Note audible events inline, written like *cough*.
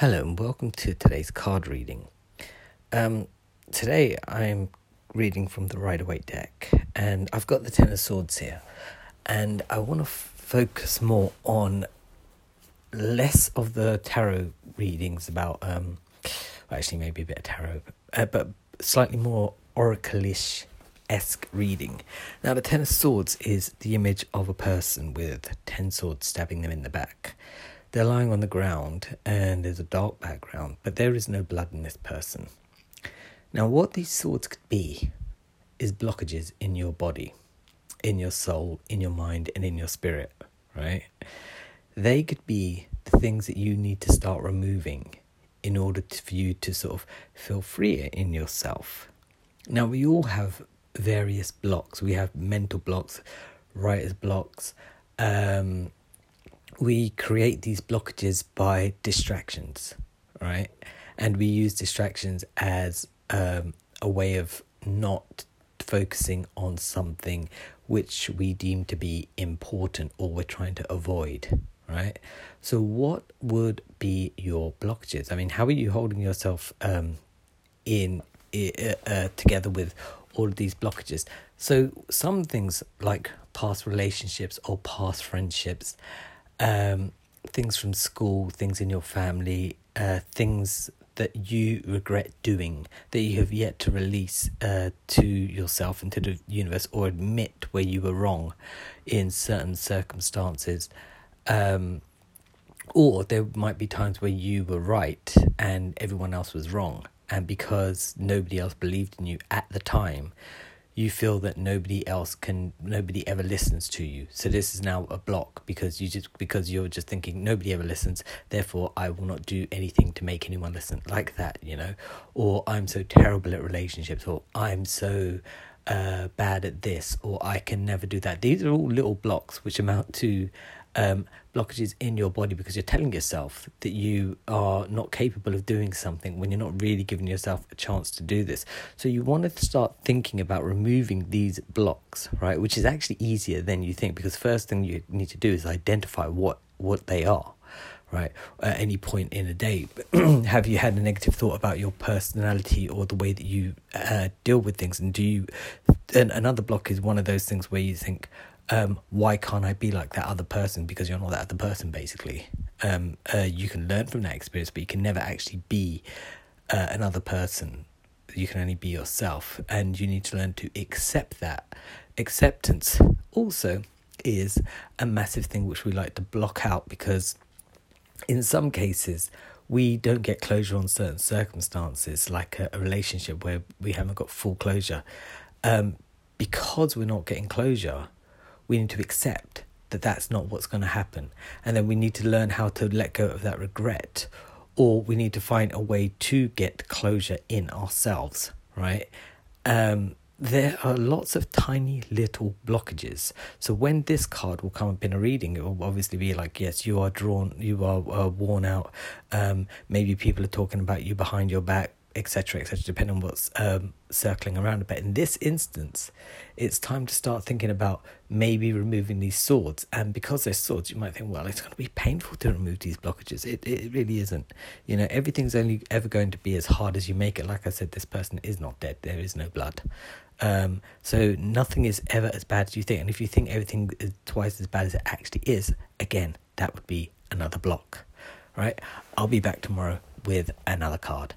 Hello and welcome to today's card reading. Um, today I'm reading from the Rider Waite deck, and I've got the Ten of Swords here, and I want to f- focus more on less of the tarot readings about, um, well, actually maybe a bit of tarot, uh, but slightly more oracle-ish esque reading. Now, the Ten of Swords is the image of a person with ten swords stabbing them in the back. They're lying on the ground and there's a dark background, but there is no blood in this person. Now, what these swords could be is blockages in your body, in your soul, in your mind, and in your spirit, right? They could be the things that you need to start removing in order to, for you to sort of feel freer in yourself. Now, we all have various blocks. We have mental blocks, writer's blocks, um, we create these blockages by distractions, right? And we use distractions as um, a way of not focusing on something which we deem to be important or we're trying to avoid, right? So, what would be your blockages? I mean, how are you holding yourself um, in uh, uh, together with all of these blockages? So, some things like past relationships or past friendships um, things from school, things in your family, uh, things that you regret doing that you have yet to release uh, to yourself and to the universe or admit where you were wrong in certain circumstances. Um, or there might be times where you were right and everyone else was wrong. And because nobody else believed in you at the time, you feel that nobody else can nobody ever listens to you. So this is now a block because you just because you're just thinking nobody ever listens. Therefore i will not do anything to make anyone listen like that you know? Or i'm so terrible at relationships or i'm so uh, bad at this or i can never do that. These are all little blocks which amount to um, blockages in your body because you're telling yourself that you are not capable of doing something when you're not really giving yourself a chance to do this. So you want to start thinking about removing these blocks, right? Which is actually easier than you think because first thing you need to do is identify what what they are. Right, at any point in a day, *clears throat* have you had a negative thought about your personality or the way that you uh, deal with things? And do you? And another block is one of those things where you think, um, why can't I be like that other person? Because you're not that other person, basically. Um, uh, you can learn from that experience, but you can never actually be uh, another person. You can only be yourself, and you need to learn to accept that. Acceptance also is a massive thing which we like to block out because, in some cases, we don't get closure on certain circumstances, like a, a relationship where we haven't got full closure. Um, because we're not getting closure, we need to accept that that's not what's going to happen. And then we need to learn how to let go of that regret, or we need to find a way to get closure in ourselves, right? Um, there are lots of tiny little blockages. So when this card will come up in a reading, it will obviously be like, yes, you are drawn, you are uh, worn out. Um, maybe people are talking about you behind your back etc., etc., depending on what's um, circling around. But in this instance, it's time to start thinking about maybe removing these swords. And because they're swords, you might think, well, it's going to be painful to remove these blockages. It it really isn't. You know, everything's only ever going to be as hard as you make it. Like I said, this person is not dead. There is no blood. Um, so nothing is ever as bad as you think. And if you think everything is twice as bad as it actually is, again, that would be another block. Right? I'll be back tomorrow with another card.